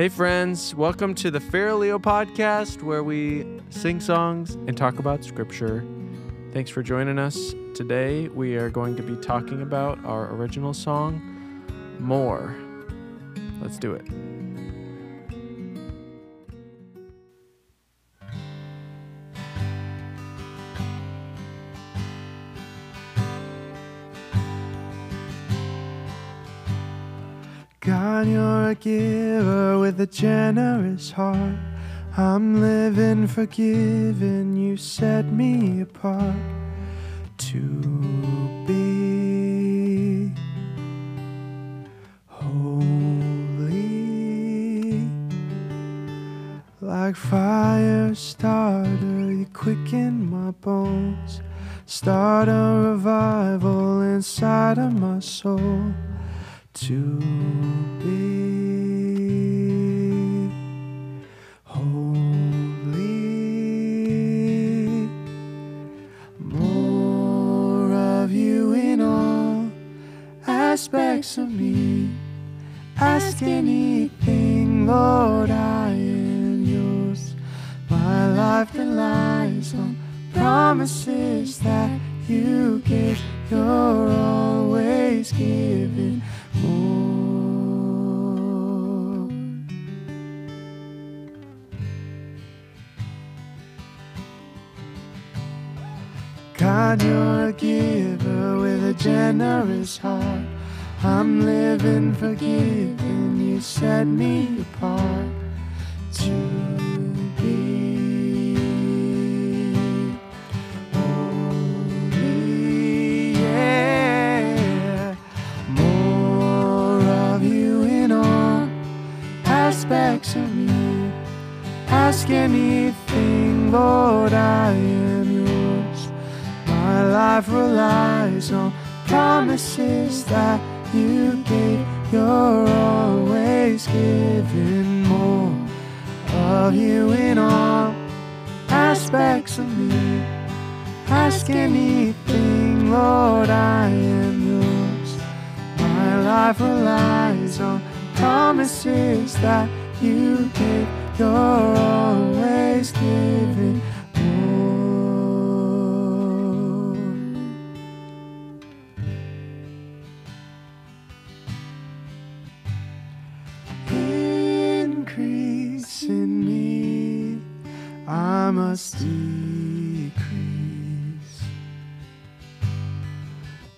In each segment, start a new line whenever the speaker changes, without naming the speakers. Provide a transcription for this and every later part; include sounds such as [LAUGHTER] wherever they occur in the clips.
Hey, friends, welcome to the Fair Leo podcast where we sing songs and talk about scripture. Thanks for joining us. Today, we are going to be talking about our original song, More. Let's do it. Giver with a generous heart. I'm living forgiven, you set me apart to be holy. Like fire starter, you quicken my bones. Start a revival inside of my soul to be aspects of me. Ask anything, Lord, I am yours. My life relies on promises that you gave. You're always giving more. God, you're a giver with a generous heart. I'm living forgiven, you set me apart to be holy. Yeah, more of you in all aspects of me. Ask anything, Lord, I am yours. My life relies on promises that you gave. You're always giving more of you in all aspects of me. Ask anything, Lord, I am yours. My life relies on promises that you gave. You're always giving must decrease.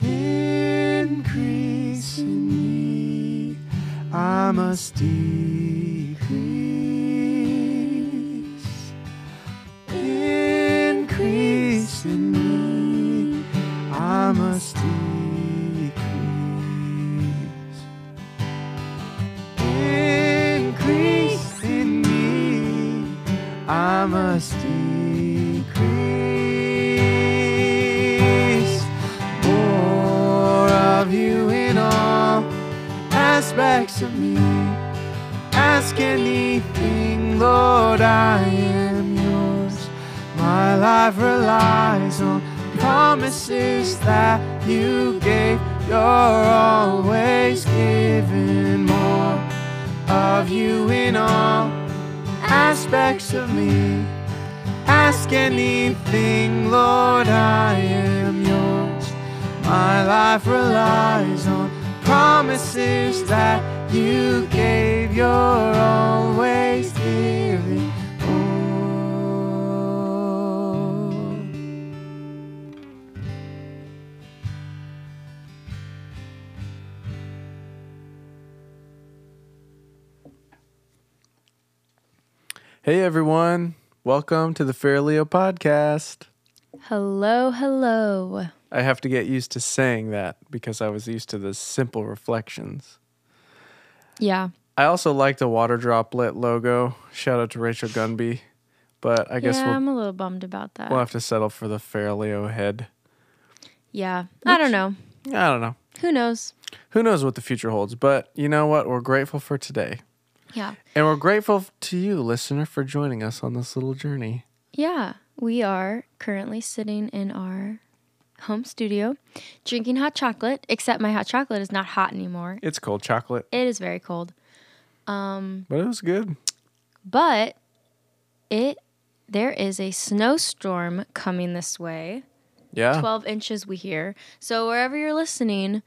Increase in me, I must decrease. I am yours. My life relies on promises that you gave. You're always giving more of you in all aspects of me. Ask anything, Lord, I am yours. My life relies on promises that you gave. You're always giving Hey everyone, welcome to the Fair Leo podcast.
Hello, hello.
I have to get used to saying that because I was used to the simple reflections.
Yeah.
I also like the water droplet logo. Shout out to Rachel Gunby. But I guess
yeah,
we'll,
I'm a little bummed about that.
we'll have to settle for the Fair Leo head.
yeah. I don't know.
I don't know.
Who knows?
Who knows what the future holds? But you know what? We're grateful for today.
Yeah.
And we're grateful to you, listener, for joining us on this little journey.
Yeah. We are currently sitting in our home studio drinking hot chocolate, except my hot chocolate is not hot anymore.
It's cold chocolate.
It is very cold. Um,
But it was good.
but it there is a snowstorm coming this way.
Yeah.
12 inches we hear. So wherever you're listening,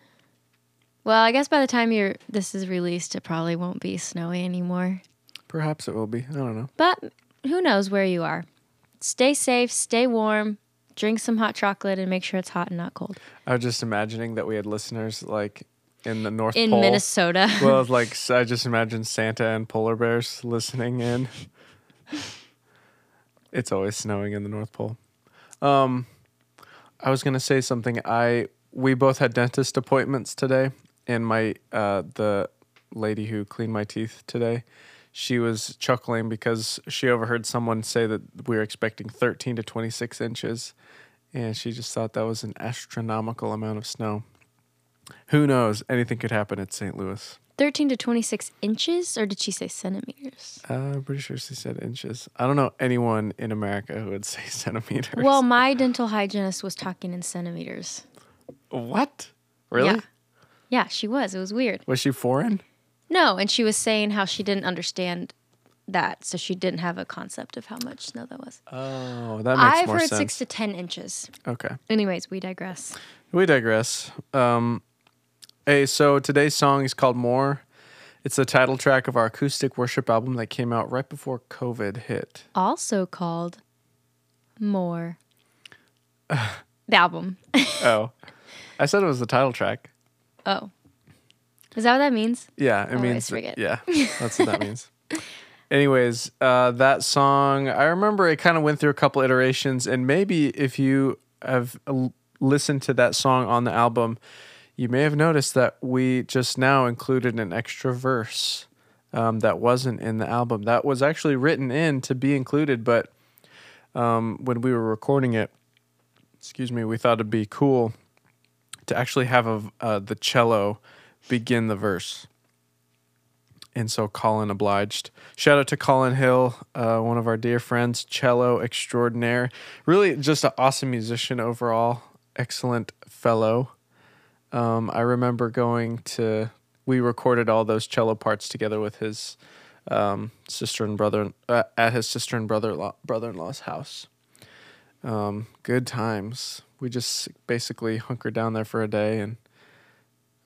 well, I guess by the time you're this is released, it probably won't be snowy anymore.
Perhaps it will be. I don't know.
But who knows where you are. Stay safe, stay warm, drink some hot chocolate and make sure it's hot and not cold.
I was just imagining that we had listeners like in the North Pole.
In
Pole.
Minnesota. [LAUGHS]
well, [LAUGHS] like I just imagine Santa and polar bears listening in. It's always snowing in the North Pole. Um, I was gonna say something. I we both had dentist appointments today, and my uh, the lady who cleaned my teeth today, she was chuckling because she overheard someone say that we were expecting 13 to 26 inches, and she just thought that was an astronomical amount of snow. Who knows? Anything could happen at St. Louis.
13 to 26 inches or did she say centimeters?
Uh, I'm pretty sure she said inches. I don't know anyone in America who would [LAUGHS] say centimeters.
Well, my dental hygienist was talking in centimeters.
what? Really?
Yeah. Yeah, she was. It was weird.
Was she foreign?
No, and she was saying how she didn't understand that, so she didn't have a concept of how much snow that was.
Oh, that makes sense.
I've
more
heard
sense.
six to ten inches.
okay,
Anyways, we digress.
we digress. Um, hey, so today's song is called "More." It's the title track of our acoustic worship album that came out right before COVID hit.
Also called More. [LAUGHS] the album. [LAUGHS]
oh, I said it was the title track.
Oh. Is that what that means?
Yeah, it
Oh, I
means
forget.
yeah. [LAUGHS] That's what that means. Anyways, uh, that song, I remember it kind of went through a couple iterations, and maybe if you have listened to that song on the album, you may have noticed that we just now included an extra verse um, that wasn't in the album. That was actually written in to be included, but um, when we were recording it, excuse me, we thought it'd be cool to actually have a, uh, the cello begin the verse. And so Colin obliged. Shout out to Colin Hill, uh, one of our dear friends, cello extraordinaire. Really, just an awesome musician overall. Excellent fellow. Um, I remember going to. We recorded all those cello parts together with his um, sister and brother uh, at his sister and brother brother in law's house. Um, good times. We just basically hunkered down there for a day and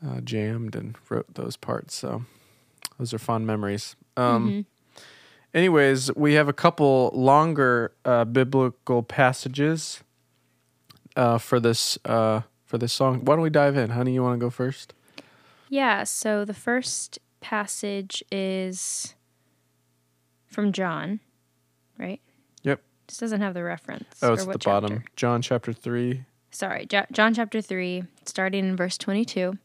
uh, jammed and wrote those parts. So those are fond memories. Um, Anyways, we have a couple longer uh, biblical passages uh, for this uh, for this song. Why don't we dive in, honey? You want to go first?
Yeah, so the first passage is from John, right? This doesn't have the reference.
Oh, it's at the
chapter.
bottom. John chapter three.
sorry, Jo- John chapter 3, starting in verse 22,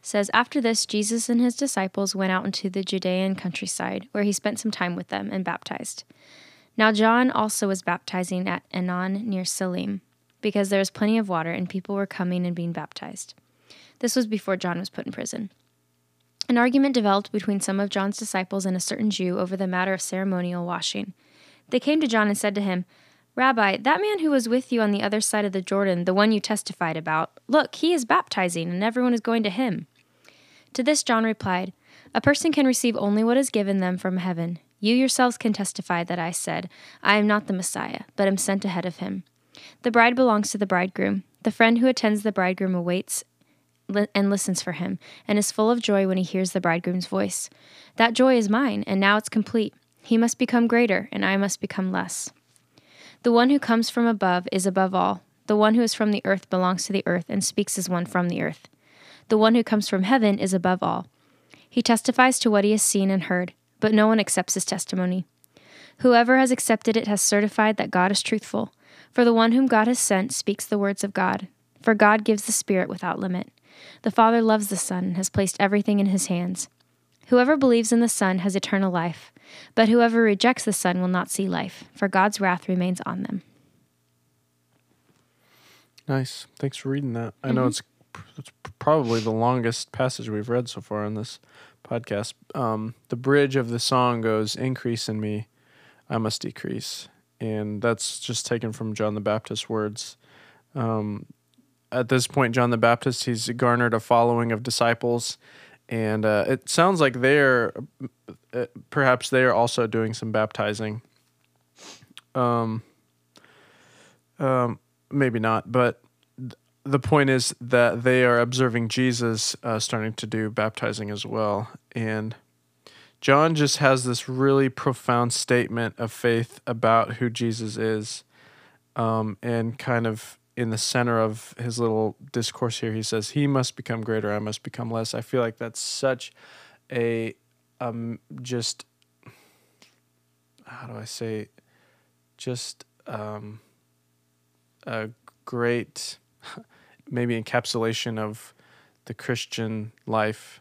says, After this, Jesus and his disciples went out into the Judean countryside, where he spent some time with them and baptized. Now, John also was baptizing at Aenon near Salim, because there was plenty of water and people were coming and being baptized. This was before John was put in prison. An argument developed between some of John's disciples and a certain Jew over the matter of ceremonial washing. They came to John and said to him, Rabbi, that man who was with you on the other side of the Jordan, the one you testified about, look, he is baptizing, and everyone is going to him. To this John replied, A person can receive only what is given them from heaven. You yourselves can testify that I said, I am not the Messiah, but am sent ahead of him. The bride belongs to the bridegroom. The friend who attends the bridegroom awaits and listens for him, and is full of joy when he hears the bridegroom's voice. That joy is mine, and now it's complete. He must become greater, and I must become less. The one who comes from above is above all. The one who is from the earth belongs to the earth and speaks as one from the earth. The one who comes from heaven is above all. He testifies to what he has seen and heard, but no one accepts his testimony. Whoever has accepted it has certified that God is truthful. For the one whom God has sent speaks the words of God. For God gives the Spirit without limit. The Father loves the Son and has placed everything in his hands. Whoever believes in the Son has eternal life, but whoever rejects the Son will not see life, for God's wrath remains on them.
Nice. Thanks for reading that. I know it's it's probably the longest passage we've read so far on this podcast. Um, the bridge of the song goes, "Increase in me, I must decrease," and that's just taken from John the Baptist's words. Um, at this point, John the Baptist he's garnered a following of disciples, and uh, it sounds like they're uh, perhaps they are also doing some baptizing. Um, um, maybe not, but th- the point is that they are observing Jesus uh, starting to do baptizing as well, and John just has this really profound statement of faith about who Jesus is, um, and kind of in the center of his little discourse here, he says, "He must become greater, I must become less." I feel like that's such a um just how do I say just um a great maybe encapsulation of the Christian life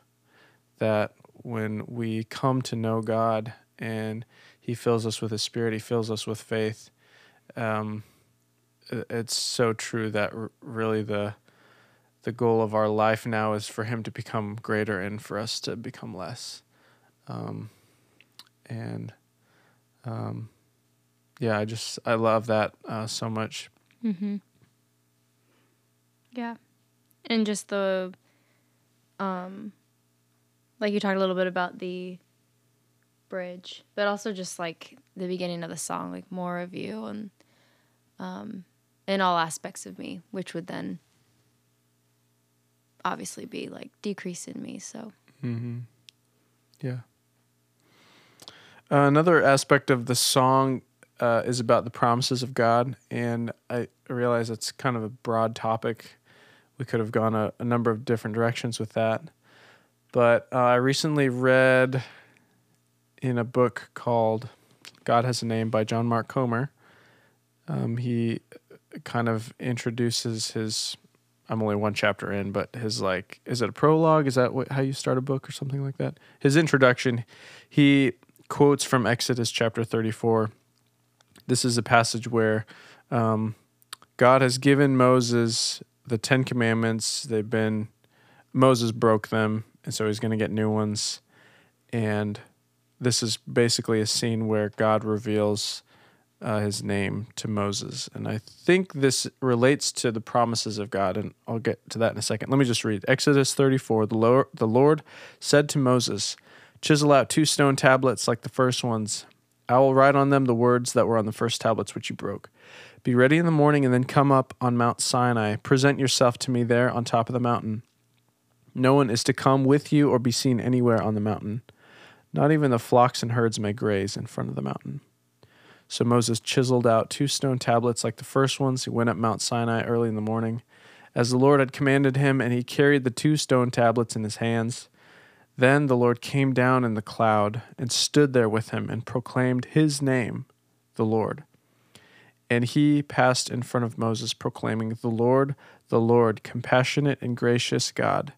that when we come to know God and He fills us with His Spirit, He fills us with faith. Um, it's so true that really the the goal of our life now is for Him to become greater and for us to become less. Um, and um, yeah, I just I love that uh, so much.
Mm-hmm. Yeah, and just the, um, like you talked a little bit about the bridge, but also just like the beginning of the song, like more of you and, um, in all aspects of me, which would then obviously be like decrease in me. So.
Mm-hmm. Yeah. Uh, another aspect of the song uh, is about the promises of God, and I realize it's kind of a broad topic. We could have gone a, a number of different directions with that, but uh, I recently read in a book called "God Has a Name" by John Mark Comer. Um, he kind of introduces his I'm only one chapter in, but his like, is it a prologue? Is that what, how you start a book or something like that? His introduction, he quotes from Exodus chapter 34. This is a passage where um, God has given Moses the Ten Commandments. They've been, Moses broke them, and so he's going to get new ones. And this is basically a scene where God reveals uh, his name to Moses. And I think this relates to the promises of God, and I'll get to that in a second. Let me just read Exodus 34. The Lord, the Lord said to Moses, Chisel out two stone tablets like the first ones. I will write on them the words that were on the first tablets which you broke. Be ready in the morning and then come up on Mount Sinai. Present yourself to me there on top of the mountain. No one is to come with you or be seen anywhere on the mountain. Not even the flocks and herds may graze in front of the mountain. So Moses chiseled out two stone tablets like the first ones. He went up Mount Sinai early in the morning, as the Lord had commanded him, and he carried the two stone tablets in his hands. Then the Lord came down in the cloud and stood there with him and proclaimed his name, the Lord. And he passed in front of Moses, proclaiming, The Lord, the Lord, compassionate and gracious God,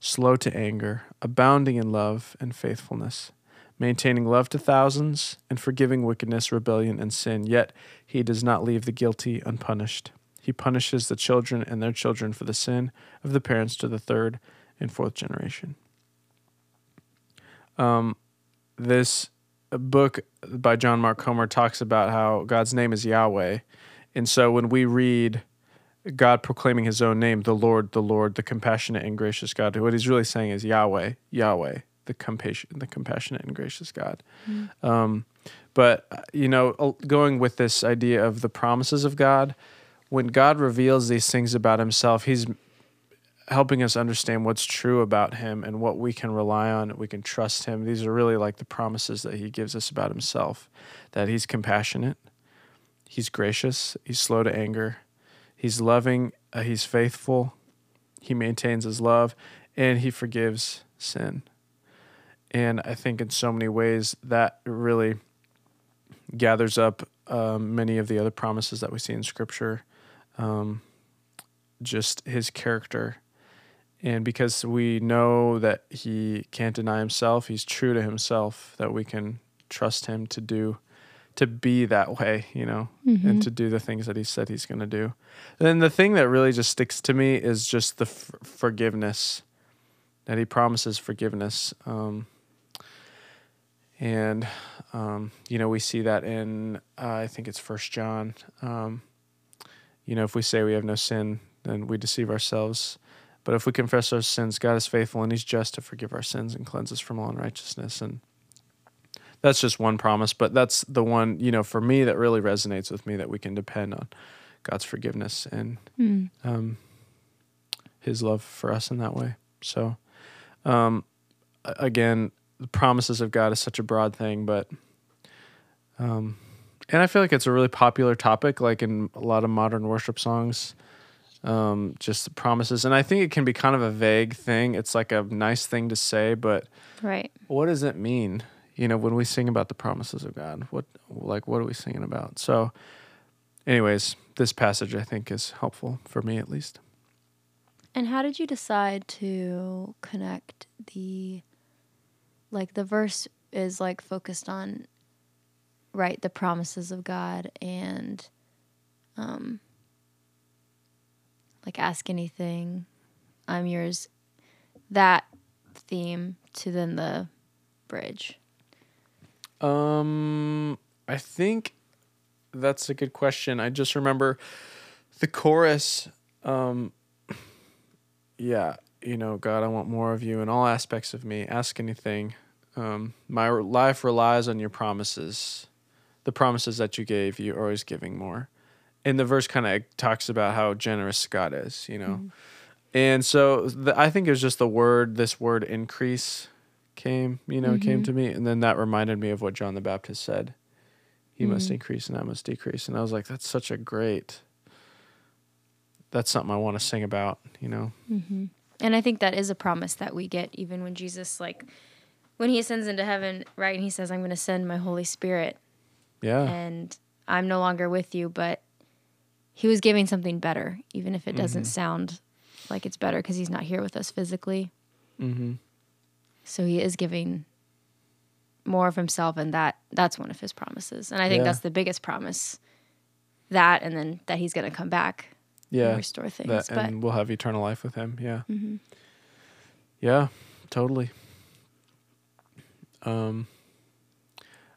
slow to anger, abounding in love and faithfulness maintaining love to thousands, and forgiving wickedness, rebellion, and sin. Yet he does not leave the guilty unpunished. He punishes the children and their children for the sin of the parents to the third and fourth generation. Um, this book by John Mark Comer talks about how God's name is Yahweh. And so when we read God proclaiming his own name, the Lord, the Lord, the compassionate and gracious God, what he's really saying is Yahweh, Yahweh the compassion, the compassionate and gracious God. Mm. Um, but you know, going with this idea of the promises of God, when God reveals these things about Himself, He's helping us understand what's true about Him and what we can rely on. We can trust Him. These are really like the promises that He gives us about Himself: that He's compassionate, He's gracious, He's slow to anger, He's loving, uh, He's faithful, He maintains His love, and He forgives sin. And I think in so many ways that really gathers up um, many of the other promises that we see in Scripture, um, just his character. And because we know that he can't deny himself, he's true to himself, that we can trust him to do, to be that way, you know, mm-hmm. and to do the things that he said he's going to do. And then the thing that really just sticks to me is just the f- forgiveness, that he promises forgiveness. Um, and um, you know we see that in uh, I think it's First John. Um, you know, if we say we have no sin, then we deceive ourselves. But if we confess our sins, God is faithful and He's just to forgive our sins and cleanse us from all unrighteousness. And that's just one promise, but that's the one, you know, for me that really resonates with me that we can depend on God's forgiveness and
Mm.
um, His love for us in that way. So, um, again, the promises of God is such a broad thing, but, um, and I feel like it's a really popular topic, like in a lot of modern worship songs. Um, just the promises, and I think it can be kind of a vague thing. It's like a nice thing to say, but
Right.
what does it mean? You know, when we sing about the promises of God, what like what are we singing about? So, anyways, this passage I think is helpful for me at least.
And how did you decide to connect the like the verse is like focused on right the promises of God and um like ask anything I'm yours that theme to then the bridge.
Um, I think that's a good question. I just remember the chorus. Um, yeah, you know, God, I want more of you in all aspects of me. Ask anything. Um, my life relies on your promises. The promises that you gave, you're always giving more. And the verse kind of talks about how generous God is, you know. Mm-hmm. And so the, I think it was just the word, this word increase came, you know, came mm-hmm. to me. And then that reminded me of what John the Baptist said. He must mm-hmm. increase and I must decrease. And I was like, that's such a great, that's something I want to sing about, you know?
And I think that is a promise that we get even when Jesus like when he ascends into heaven, right? And he says, I'm going to send my Holy Spirit
Yeah.
and I'm no longer with you, but he was giving something better, even if it doesn't
Mm-hmm.
sound like it's better because he's not here with us physically.
Mm-hmm.
So he is giving more of himself, and that that's one of his promises. And I think
Yeah.
that's the biggest promise. That and then that he's going to come back
Yeah.
and restore things.
That,
but
and we'll have eternal life with him. Yeah.
Mm-hmm.
Yeah, totally. Um,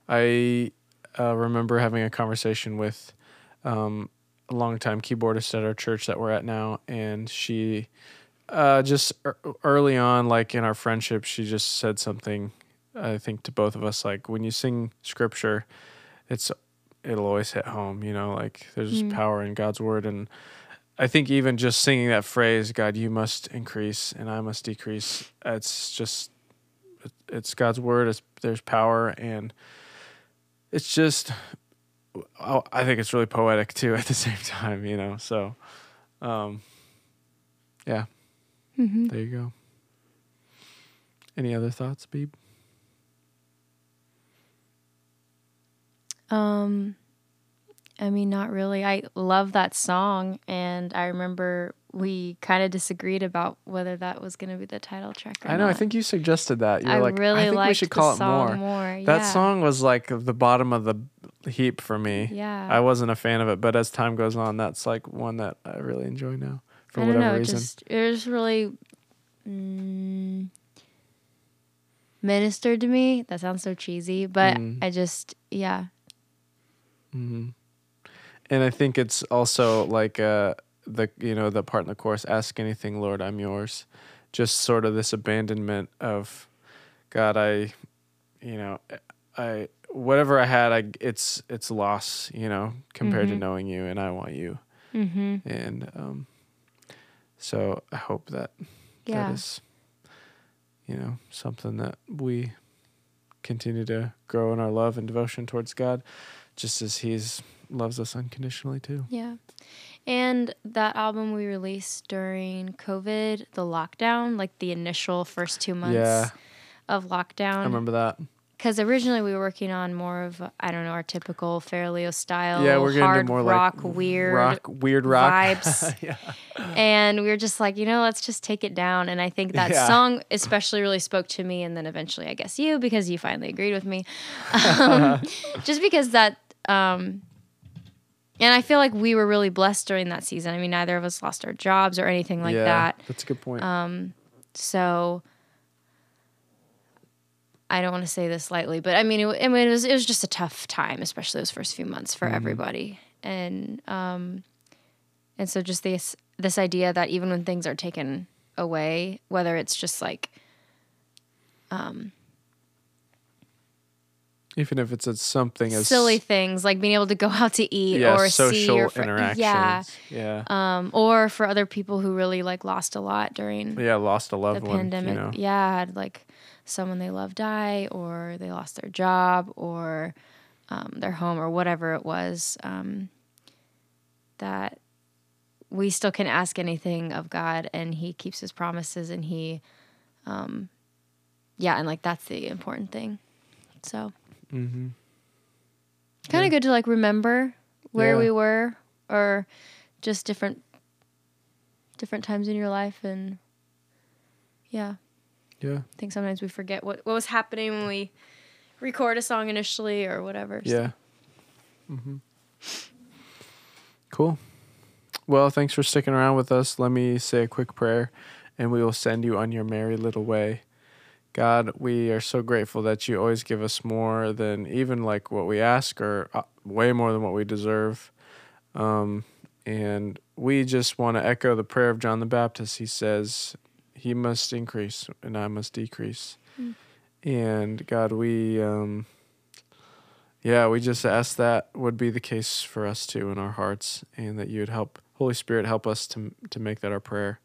I uh, remember having a conversation with um, a longtime keyboardist at our church that we're at now, and she uh, just ear- early on, like in our friendship, she just said something. I think to both of us, like when you sing scripture, it's it'll always hit home. You know, like there's power in God's word, and I think even just singing that phrase, God, you must increase and I must decrease. It's just, it's God's word. It's there's power and it's just, I I think it's really poetic too [LAUGHS] at the same time, you know. So, um, yeah,
Mm-hmm.
there you go. Any other thoughts, Beeb?
Um, I mean, not really. I love that song, and I remember we kind of disagreed about whether that was going to be the title track. Or
I know. I think you suggested that. You're
I
like,
really
I think
liked
we should call it
song
more.
more.
That song was like the bottom of the heap for me.
Yeah.
I wasn't a fan of it, but as time goes on, that's like one that I really enjoy now for
I don't
whatever
know.
Reason.
just it was really mm, ministered to me. That sounds so cheesy, but
Mm.
I just yeah.
hmm And I think it's also like uh, the you know the part in the chorus, "Ask anything, Lord, I'm yours." Just sort of this abandonment of God. I, you know, I whatever I had, I it's it's loss. You know, compared to
Mhm.
knowing you, and I want you.
Mm-hmm.
And um, so I hope that
Yeah.
that is, you know, something that we continue to grow in our love and devotion towards God, just as He's loves us unconditionally too.
Yeah. And that album we released during COVID, the lockdown, like the initial first two months
Yeah.
of lockdown.
I remember that.
Because originally we were working on more of, I don't know, our typical Fairleo style,
yeah, we're
hard
more
rock,
like
weird
rock, weird rock
vibes. [LAUGHS]
yeah,
and we were just like, you know, let's just take it down. And I think that
Yeah.
song especially really spoke to me, and then eventually, I guess you, because you finally agreed with me, [LAUGHS] um, [LAUGHS] just because that. Um, and I feel like we were really blessed during that season. I mean, neither of us lost our jobs or anything like
yeah,
that.
That's a good point.
Um, so I don't want to say this lightly, but I mean, it, I mean, it was it was just a tough time, especially those first few months for everybody, and um, and so just this this idea that even when things are taken away, whether it's just like um,
Even if it's a, something as
silly things like being able to go [LAUGHS] out to eat
yeah,
or
social
see your fri-
interactions.
Yeah.
Yeah.
Um, or for other people who really like lost a lot during
yeah, lost a
the
loved one.
pandemic.
You know.
Yeah, had like someone they love die, or they lost their job, or um, their home, or whatever it was. Um, that we still can ask anything of God, and He keeps His promises, and He, um, yeah, and like that's the important thing. So
Mm-hmm.
kind of good to like remember where
Yeah.
we were, or just different different times in your life, and yeah.
Yeah.
I think sometimes we forget what, what was happening when we record a song initially or whatever. So-
Yeah. hmm Cool. Well, thanks for sticking around with us. Let me say a quick prayer and we will send you on your merry little way. God, we are so grateful that you always give us more than even like what we ask or uh, way more than what we deserve. Um, and we just want to echo the prayer of John the Baptist. He says, He must increase and I must decrease.
Mm.
And God, we. Um, yeah, we just ask that would be the case for us too in our hearts, and that you would help, Holy Spirit, help us to to make that our prayer.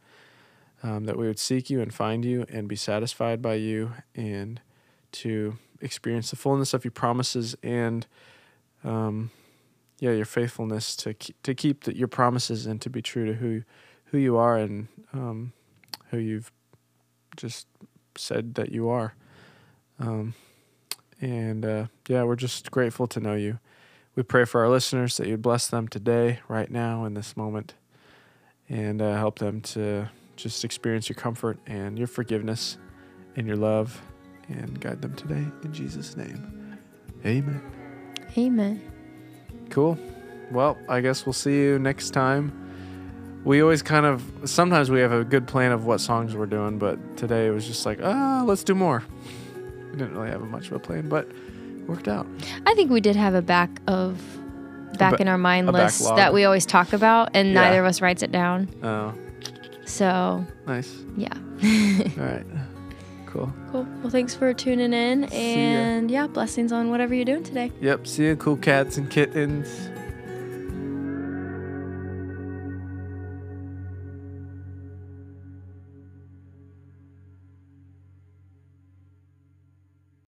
Um, that we would seek you and find you and be satisfied by you, and to experience the fullness of your promises and, um, yeah, your faithfulness to keep, to keep the, your promises and to be true to who who you are and um, who you've just said that you are. Um, and uh, yeah, we're just grateful to know you. We pray for our listeners that you'd bless them today, right now, in this moment, and uh, help them to just experience your comfort and your forgiveness and your love and guide them today. In Jesus' name, amen.
Amen.
Cool. Well, I guess we'll see you next time. We always kind of, sometimes we have a good plan of what songs we're doing, but today it was just like, ah, let's do more. We didn't really have much of a plan, but it worked out.
I think we did have a back of back
ba-
in our mind list
backlog.
that we always talk about, and
Yeah.
neither of us writes it down.
Oh,
So
nice.
yeah, [LAUGHS]
All right. Cool.
cool. Well, thanks for tuning in, and yeah, blessings on whatever you're doing today.
Yep. See you, cool cats and kittens.